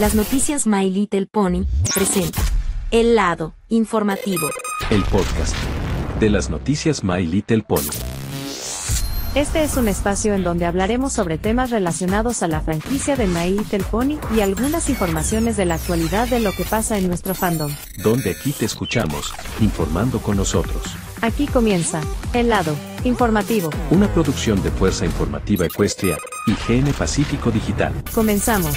Las noticias My Little Pony presenta El lado informativo. El podcast de las noticias My Little Pony. Este es un espacio en donde hablaremos sobre temas relacionados a la franquicia de My Little Pony y algunas informaciones de la actualidad de lo que pasa en nuestro fandom. Donde aquí te escuchamos, informando con nosotros. Aquí comienza El lado informativo. Una producción de Fuerza Informativa Ecuestria y GN Pacífico Digital. Comenzamos.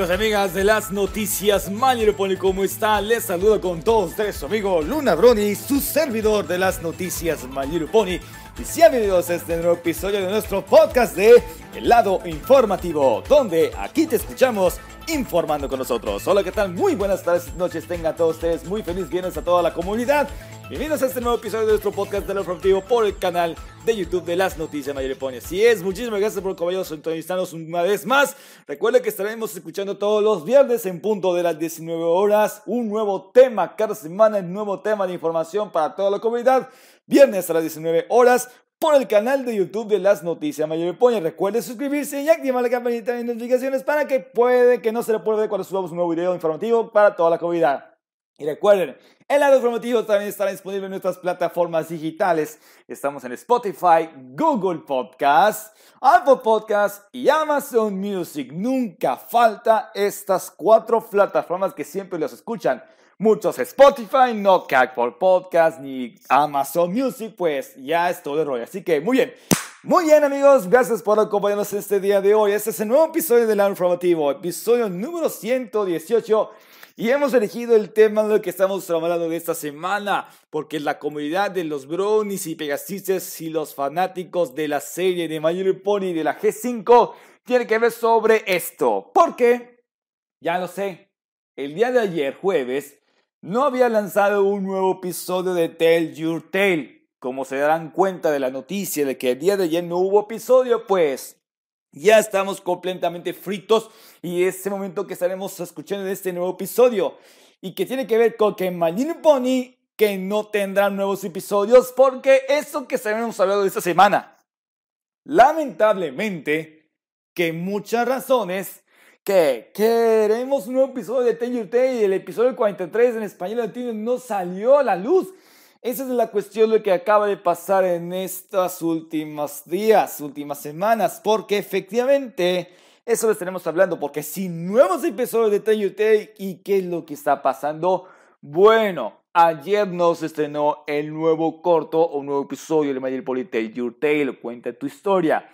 Amigos amigas de las noticias Pony, ¿cómo está? Les saludo con todos ustedes su amigo Luna Brony, su servidor de las noticias Pony. Y bienvenidos este nuevo episodio de nuestro podcast de El lado informativo, donde aquí te escuchamos informando con nosotros. Hola, ¿qué tal? Muy buenas tardes, noches, tengan todos ustedes muy feliz viernes a toda la comunidad. Bienvenidos a este nuevo episodio de nuestro podcast de lo informativo por el canal de YouTube de las noticias Pony. Así es, muchísimas gracias por caballeros sintonizarnos una vez más. Recuerden que estaremos escuchando todos los viernes en punto de las 19 horas un nuevo tema cada semana, un nuevo tema de información para toda la comunidad. Viernes a las 19 horas por el canal de YouTube de las noticias Mayor Pony. Recuerde suscribirse y activar la campanita de notificaciones para que puede que no se le pueda cuando subamos un nuevo video informativo para toda la comunidad. Y recuerden, el lado informativo también estará disponible en nuestras plataformas digitales. Estamos en Spotify, Google Podcast, Apple Podcast y Amazon Music. Nunca falta estas cuatro plataformas que siempre los escuchan. Muchos Spotify, no por Podcast ni Amazon Music, pues ya es todo rollo. Así que muy bien. Muy bien amigos, gracias por acompañarnos este día de hoy. Este es el nuevo episodio del lado informativo, episodio número 118 y hemos elegido el tema de lo que estamos hablando de esta semana, porque la comunidad de los brownies y pegasices y los fanáticos de la serie de My Little Pony de la G5 tiene que ver sobre esto. Porque, ya lo sé, el día de ayer, jueves, no había lanzado un nuevo episodio de Tell Your Tale. Como se darán cuenta de la noticia de que el día de ayer no hubo episodio, pues ya estamos completamente fritos y es ese momento que estaremos escuchando en este nuevo episodio y que tiene que ver con que My Pony que no tendrán nuevos episodios porque eso que sabemos hablado de esta semana. Lamentablemente, que muchas razones que queremos un nuevo episodio de Tell Your y el episodio 43 en español latino no salió a la luz esa es la cuestión de que acaba de pasar en estos últimos días, últimas semanas, porque efectivamente eso lo estaremos hablando, porque si nuevos episodios de TUT y qué es lo que está pasando, bueno, ayer nos estrenó el nuevo corto o nuevo episodio de Little Pony Tell Your Tale, cuenta tu historia.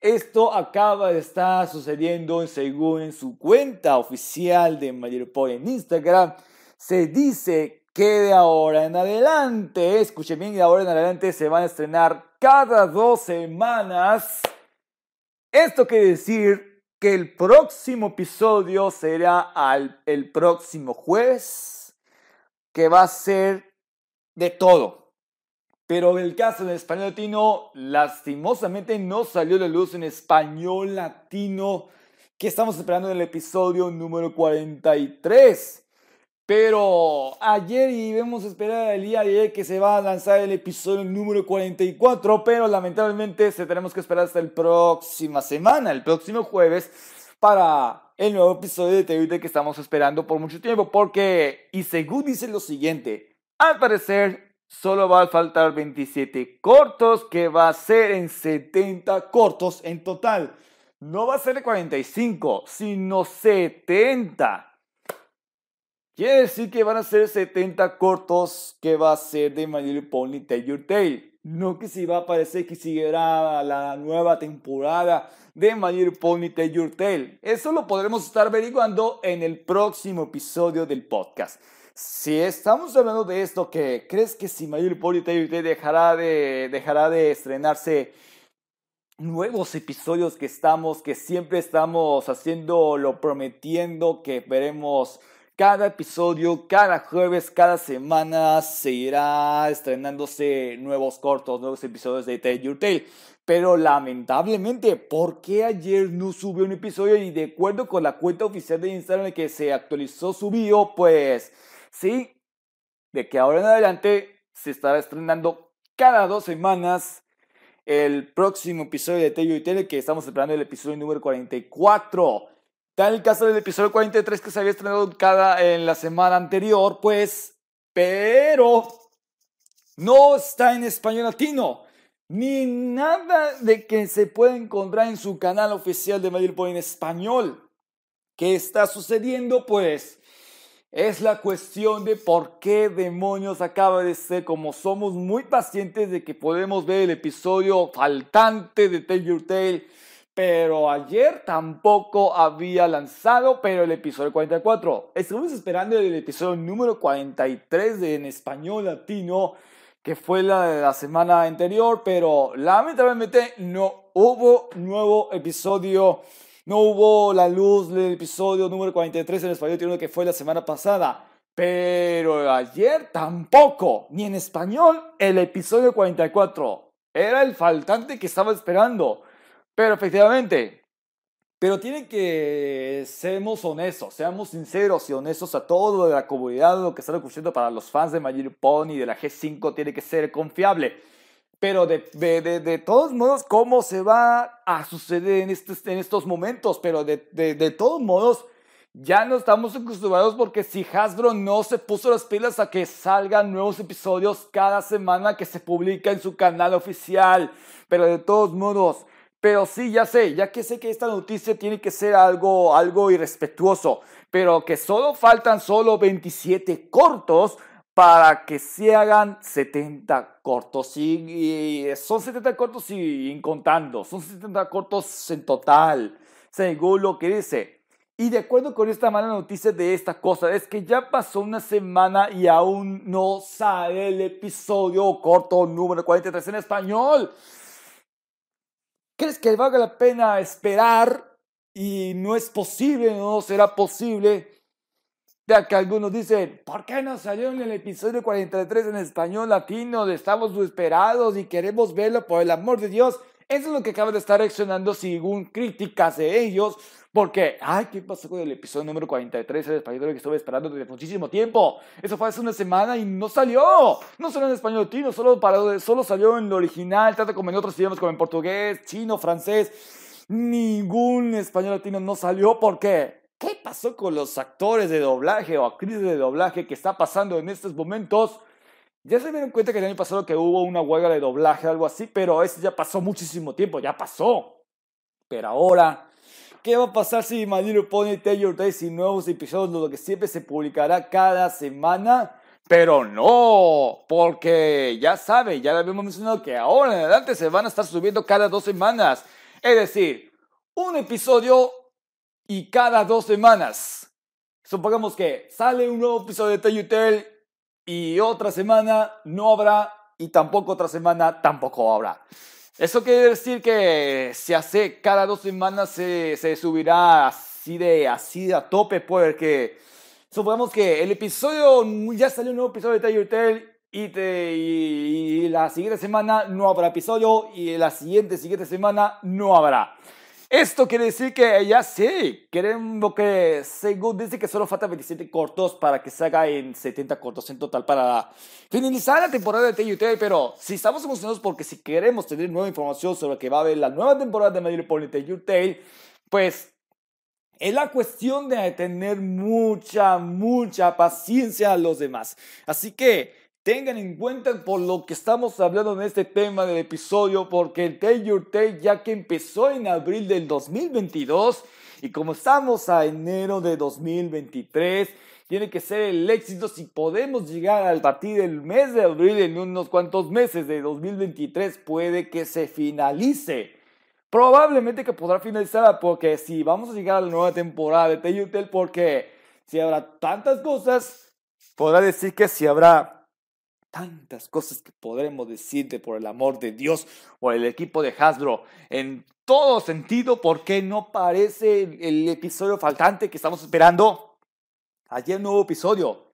Esto acaba de estar sucediendo según en su cuenta oficial de Pony en Instagram. Se dice que de ahora en adelante, escuchen bien, de ahora en adelante se van a estrenar cada dos semanas. Esto quiere decir que el próximo episodio será el próximo jueves, que va a ser de todo. Pero el caso del español latino, lastimosamente no salió de luz en español latino, que estamos esperando en el episodio número 43. Pero ayer y vemos esperar el día de que se va a lanzar el episodio número 44, pero lamentablemente se tenemos que esperar hasta la próxima semana, el próximo jueves, para el nuevo episodio de TVT que estamos esperando por mucho tiempo, porque, y según dice lo siguiente, al parecer solo va a faltar 27 cortos, que va a ser en 70 cortos en total. No va a ser de 45, sino 70. Quiere decir que van a ser 70 cortos que va a ser de My Little Pony Tell Your Tale. No que si va a aparecer que siguiera la nueva temporada de My Little Pony Tell Your Tale. Eso lo podremos estar averiguando en el próximo episodio del podcast. Si estamos hablando de esto, crees que si My Little Pony Tell Your Tale dejará de, dejará de estrenarse nuevos episodios que estamos, que siempre estamos haciendo, lo prometiendo que veremos cada episodio, cada jueves, cada semana seguirá estrenándose nuevos cortos, nuevos episodios de Tell Your Tale. Pero lamentablemente, ¿por qué ayer no subió un episodio? Y de acuerdo con la cuenta oficial de Instagram que se actualizó su bio, pues sí, de que ahora en adelante se estará estrenando cada dos semanas el próximo episodio de Tell Your Tale, que estamos esperando el episodio número 44. Tal el caso del episodio 43 que se había estrenado cada en la semana anterior, pues, pero no está en español latino, ni nada de que se pueda encontrar en su canal oficial de Mayor en español. ¿Qué está sucediendo? Pues es la cuestión de por qué demonios acaba de ser, como somos muy pacientes de que podemos ver el episodio faltante de Tell Your Tale pero ayer tampoco había lanzado, pero el episodio 44. Estuvimos esperando el episodio número 43 de en español latino, que fue la de la semana anterior, pero lamentablemente no hubo nuevo episodio, no hubo la luz del episodio número 43 en español latino que fue la semana pasada. Pero ayer tampoco, ni en español, el episodio 44. Era el faltante que estaba esperando. Pero efectivamente, pero tiene que seamos honestos, seamos sinceros y honestos a todo de la comunidad, lo que está ocurriendo para los fans de My Pony y de la G5 tiene que ser confiable. Pero de, de, de, todos modos, ¿cómo se va a suceder en estos, en estos momentos? Pero de, de, todos modos, ya no estamos acostumbrados porque si Hasbro no se puso las pilas a que salgan nuevos episodios cada semana que se publica en su canal oficial. Pero de todos modos, pero sí, ya sé, ya que sé que esta noticia tiene que ser algo, algo irrespetuoso, pero que solo faltan solo 27 cortos para que se hagan 70 cortos. Y, son 70 cortos y, contando, son 70 cortos en total, según lo que dice. Y de acuerdo con esta mala noticia de esta cosa, es que ya pasó una semana y aún no sale el episodio corto número 43 en español. ¿Crees que valga la pena esperar y no es posible, no será posible? Ya que algunos dicen, ¿por qué no salió en el episodio 43 en español latino? Estamos esperados y queremos verlo por el amor de Dios. Eso es lo que acaba de estar reaccionando según críticas de ellos, porque, ay, ¿qué pasó con el episodio número 43 en español que estuve esperando desde muchísimo tiempo? Eso fue hace una semana y no salió. No salió en español latino, solo, solo salió en lo original, tanto como en otros idiomas como en portugués, chino, francés. Ningún español latino no salió porque ¿Qué pasó con los actores de doblaje o actrices de doblaje que está pasando en estos momentos? Ya se dieron cuenta que el año pasado que hubo una huelga de doblaje, algo así, pero eso ya pasó muchísimo tiempo, ya pasó. Pero ahora, ¿qué va a pasar si My Little Pony Tell Your Day sin nuevos episodios, lo que siempre se publicará cada semana? Pero no, porque ya sabe, ya le habíamos mencionado que ahora en adelante se van a estar subiendo cada dos semanas. Es decir, un episodio y cada dos semanas. Supongamos que sale un nuevo episodio de Tell y otra semana no habrá y tampoco otra semana tampoco habrá. Eso quiere decir que se hace cada dos semanas se, se subirá así de, así a tope porque supongamos que el episodio, ya salió un nuevo episodio de Tell Tell y, te, y la siguiente semana no habrá episodio y la siguiente, siguiente semana no habrá. Esto quiere decir que ya sí, queremos que, según dice que solo falta 27 cortos para que se haga en 70 cortos en total para finalizar la temporada de TUT, pero si estamos emocionados porque si queremos tener nueva información sobre que va a haber la nueva temporada de Mario Pony TUT, pues es la cuestión de tener mucha, mucha paciencia a los demás. Así que tengan en cuenta por lo que estamos hablando en este tema del episodio, porque el Tell Your Tale ya que empezó en abril del 2022 y como estamos a enero de 2023, tiene que ser el éxito si podemos llegar al partir del mes de abril en unos cuantos meses de 2023 puede que se finalice. Probablemente que podrá finalizar porque si vamos a llegar a la nueva temporada de Tale porque si habrá tantas cosas, podrá decir que si habrá tantas cosas que podremos decirte por el amor de Dios o el equipo de Hasbro. En todo sentido, ¿por qué no parece el, episodio faltante que estamos esperando? Ayer nuevo episodio.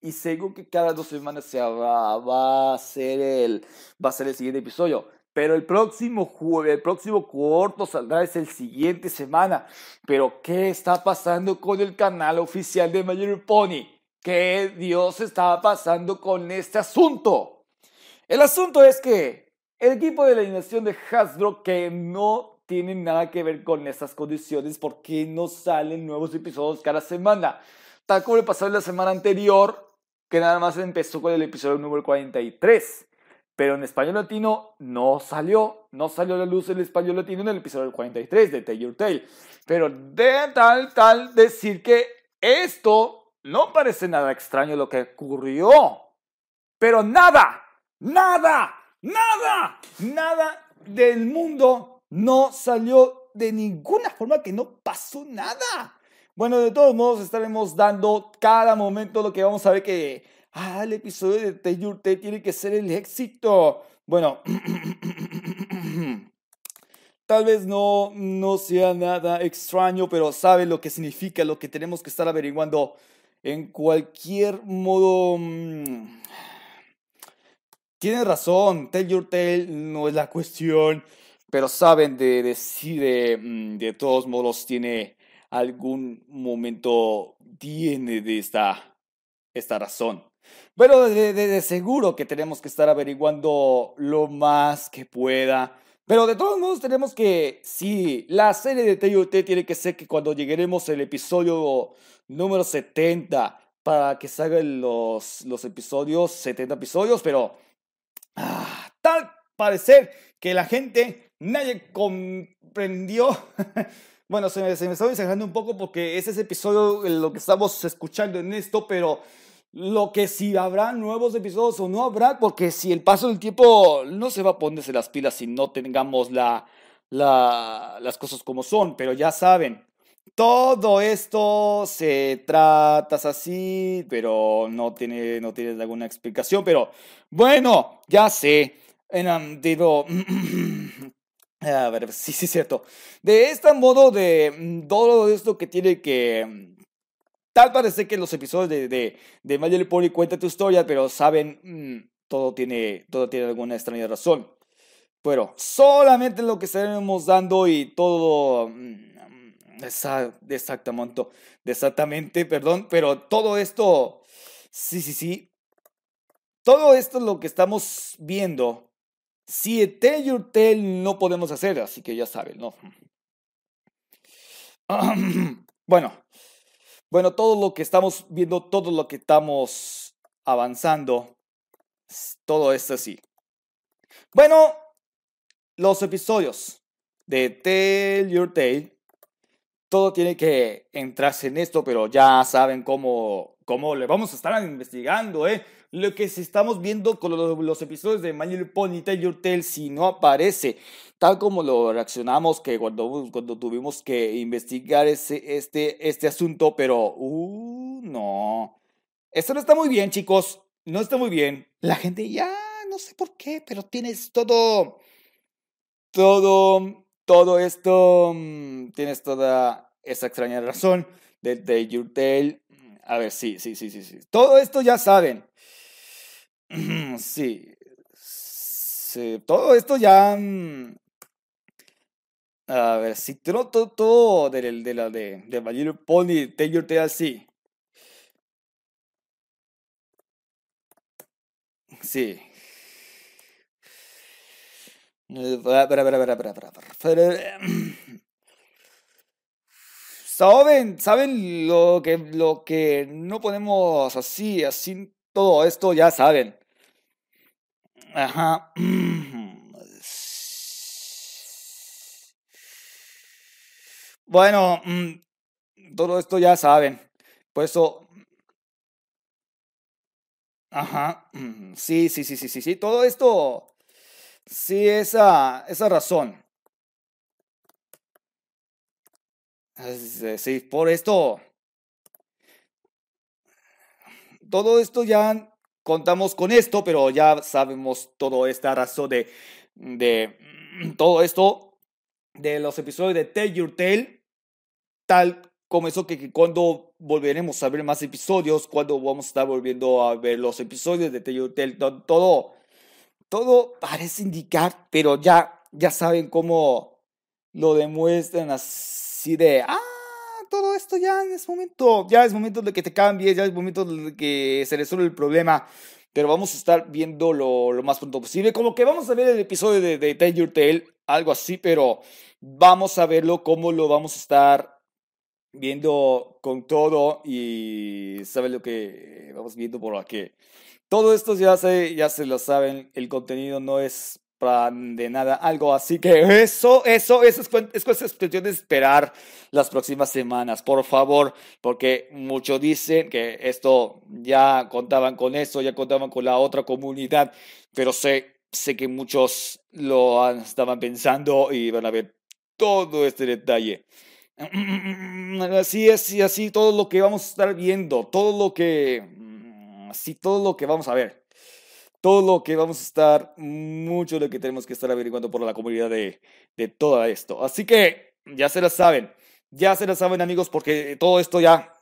Y seguro que cada dos semanas se va, va, a ser el, va a ser el siguiente episodio. Pero el próximo jueves, el próximo corto saldrá es el siguiente semana. Pero ¿qué está pasando con el canal oficial de Mayor Pony? ¿Qué Dios está pasando con este asunto? El asunto es que el equipo de la animación de Hasbro que no tiene nada que ver con estas condiciones porque no salen nuevos episodios cada semana. Tal como le pasó en la semana anterior, que nada más empezó con el episodio número 43. Pero en español latino no salió, no salió a la luz el español latino en el episodio 43 de Tell Your Tale. Pero de tal, tal decir que esto no parece nada extraño lo que ocurrió. Pero nada, nada, nada, nada del mundo no salió de ninguna forma que no pasó nada. Bueno, de todos modos estaremos dando cada momento lo que vamos a ver que ah, el episodio de Taylor T tiene que ser el éxito. Bueno, tal vez no, no sea nada extraño, pero sabe lo que significa, lo que tenemos que estar averiguando. En cualquier modo... Mm, tiene razón, Tell Your Tale no es la cuestión, pero saben de decir, de, mm, de todos modos tiene algún momento, tiene de esta, esta razón. Pero de, seguro que tenemos que estar averiguando lo más que pueda. Pero de todos modos tenemos que, sí, la serie de TUT tiene que ser que cuando lleguemos al episodio número 70, para que salgan los, los episodios, 70 episodios, pero ah, tal parecer que la gente, nadie comprendió. bueno, se me, se me está exagerando un poco porque ese es el episodio, lo que estamos escuchando en esto, pero lo que si habrá nuevos episodios o no habrá, porque si el paso del tiempo no se va a ponerse las pilas si no tengamos la, la, las cosas como son, pero ya saben, todo esto se trata así, pero no tiene, no tiene alguna explicación, pero bueno, ya sé, en, digo, a ver, sí, sí, cierto, de este modo de mm, todo esto que tiene que Tal parece que los episodios de, de, de My Little Pony cuentan tu historia, pero saben, mm, todo, tiene, todo tiene alguna extraña razón. Pero solamente lo que estaremos dando y todo... Mm, exactamente, perdón, pero todo esto, sí, sí, sí, todo esto es lo que estamos viendo. Si Tell Your Tale no podemos hacer, así que ya saben, ¿no? bueno, bueno, todo lo que estamos viendo, todo lo que estamos avanzando, todo es así. Bueno, los episodios de Tell Your Tale, todo tiene que entrarse en esto, pero ya saben cómo, cómo le vamos a estar investigando, ¿eh? Lo que estamos viendo con los, episodios de My Little Pony Tell Your Tale si no aparece, tal como lo reaccionamos que cuando, cuando tuvimos que investigar ese, este, este asunto, pero, uh, no. Esto no está muy bien, chicos, no está muy bien. La gente ya, no sé por qué, pero tienes todo, todo, todo esto, mm, tienes toda esa extraña razón de Tell Your Tale. A ver, sí, sí, sí, sí, sí. Todo esto ya saben. Sí, todo esto ya... Mm, a ver, si todo, todo, todo de, de la de, de My Pony, Taylor Tale, sí. Sí. Saben, saben lo que, lo que no ponemos así, así todo esto ya saben. Ajá. Bueno, mm, todo esto ya saben. Por eso... Ajá. Mm, sí, sí, sí, sí, sí, sí. Todo esto... Sí, esa, esa razón. Sí, por esto... Todo esto ya contamos con esto, pero ya sabemos todo esta razón de, de todo esto de los episodios de Tell Your Tale, tal comenzó que, que cuando volveremos a ver más episodios, cuando vamos a estar volviendo a ver los episodios de Tellurtel, todo, todo parece indicar, pero ya, ya saben cómo lo demuestran así de, ah, todo esto ya es momento, ya es momento de que te cambies, ya es momento de que se resuelva el problema. Pero vamos a estar viendo lo, lo más pronto posible. Como que vamos a ver el episodio de, de Tell Tale, algo así, pero vamos a verlo, cómo lo vamos a estar viendo con todo y saben lo que vamos viendo por aquí. Todo esto ya se, ya se lo saben, el contenido no es de nada algo. Así que eso, eso, eso es, es cuestión de esperar las próximas semanas, por favor, porque muchos dicen que esto ya contaban con eso, ya contaban con la otra comunidad, pero sé, sé que muchos lo estaban pensando y van a ver todo este detalle. Así es, y así todo lo que vamos a estar viendo, todo lo que, así todo lo que vamos a ver todo lo que vamos a estar, mucho de lo que tenemos que estar averiguando por la comunidad de, de todo esto. Así que ya se la saben, ya se la saben amigos, porque todo esto ya,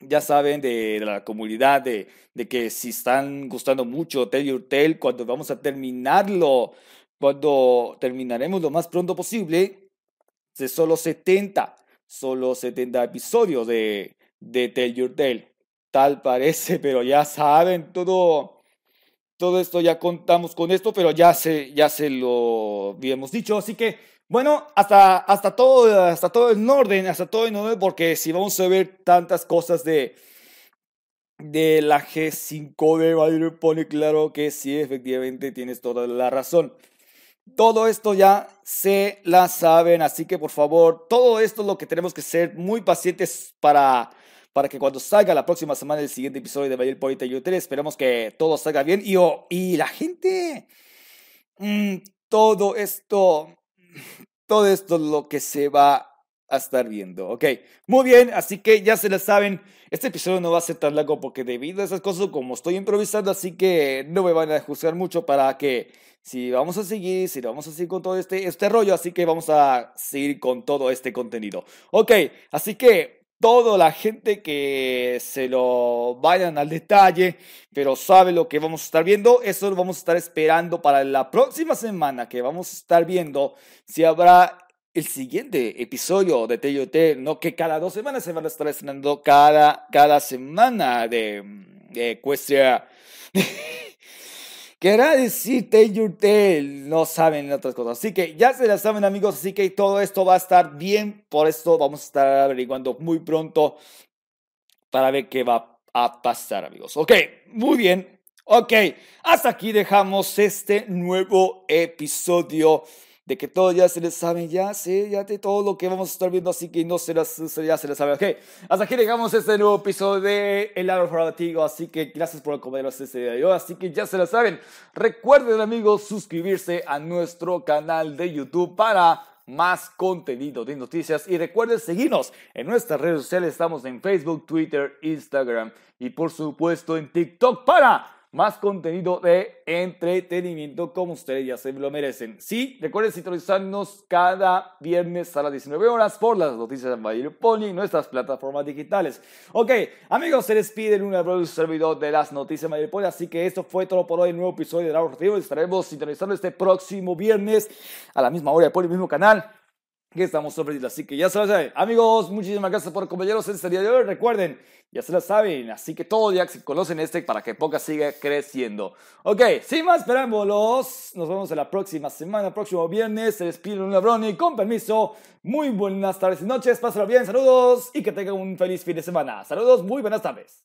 ya saben de, la comunidad, de, de, que si están gustando mucho Tell Your Tale, cuando vamos a terminarlo, cuando terminaremos lo más pronto posible, de solo 70, solo 70 episodios de, de Tell Your Tale. Tal parece, pero ya saben todo todo esto ya contamos con esto, pero ya se, ya se lo habíamos dicho. Así que, bueno, hasta, hasta, todo, hasta todo en orden, hasta todo en orden, porque si vamos a ver tantas cosas de, de la G5 de Bayer pone claro que sí, efectivamente tienes toda la razón. Todo esto ya se la saben, así que por favor, todo esto es lo que tenemos que ser muy pacientes para para que cuando salga la próxima semana el siguiente episodio de Bayer Polita YouTube, esperemos que todo salga bien y, oh, y la gente, mm, todo esto, todo esto es lo que se va a estar viendo, ok, muy bien, así que ya se lo saben, este episodio no va a ser tan largo porque debido a esas cosas como estoy improvisando, así que no me van a juzgar mucho para que si vamos a seguir, si vamos a seguir con todo este, este rollo, así que vamos a seguir con todo este contenido. Ok, así que toda la gente que se lo vayan al detalle, pero sabe lo que vamos a estar viendo. Eso lo vamos a estar esperando para la próxima semana que vamos a estar viendo si habrá el siguiente episodio de TYT, no que cada dos semanas se van a estar estrenando cada, cada semana de, de Cuestia. Querrá decir no saben otras cosas. Así que ya se la saben amigos, así que todo esto va a estar bien. Por esto vamos a estar averiguando muy pronto para ver qué va a pasar amigos. Ok, muy bien. Ok, hasta aquí dejamos este nuevo episodio de que todo ya se les sabe, ya sé, ya de todo lo que vamos a estar viendo, así que no se las, ya se les sabe. Ok, hasta aquí llegamos a este nuevo episodio de El Árbol Farmatigo, así que gracias por acompañarnos este día de hoy, así que ya se lo saben. Recuerden amigos suscribirse a nuestro canal de YouTube para más contenido de noticias y recuerden seguirnos en nuestras redes sociales, estamos en Facebook, Twitter, Instagram y por supuesto en TikTok para más contenido de entretenimiento como ustedes ya se lo merecen. Sí, recuerden sintonizarnos cada viernes a las 19 horas por las noticias de Bayer Pony en nuestras plataformas digitales. Ok, amigos, se despide el un servidor de las noticias de Bayer Pony, así que esto fue todo por hoy, nuevo episodio de Dragon. Estaremos sintonizando este próximo viernes a la misma hora por el mismo canal que estamos sobre Así que ya se lo saben. Amigos, muchísimas gracias por acompañarnos en este día de hoy. Recuerden, ya se lo saben. Así que todos ya conocen este para que Poca siga creciendo. Ok, sin más esperámoslos. Nos vemos en la próxima semana, próximo viernes. Se despide un Brony. Con permiso. Muy buenas tardes y noches. Pásenlo bien. Saludos y que tengan un feliz fin de semana. Saludos, muy buenas tardes.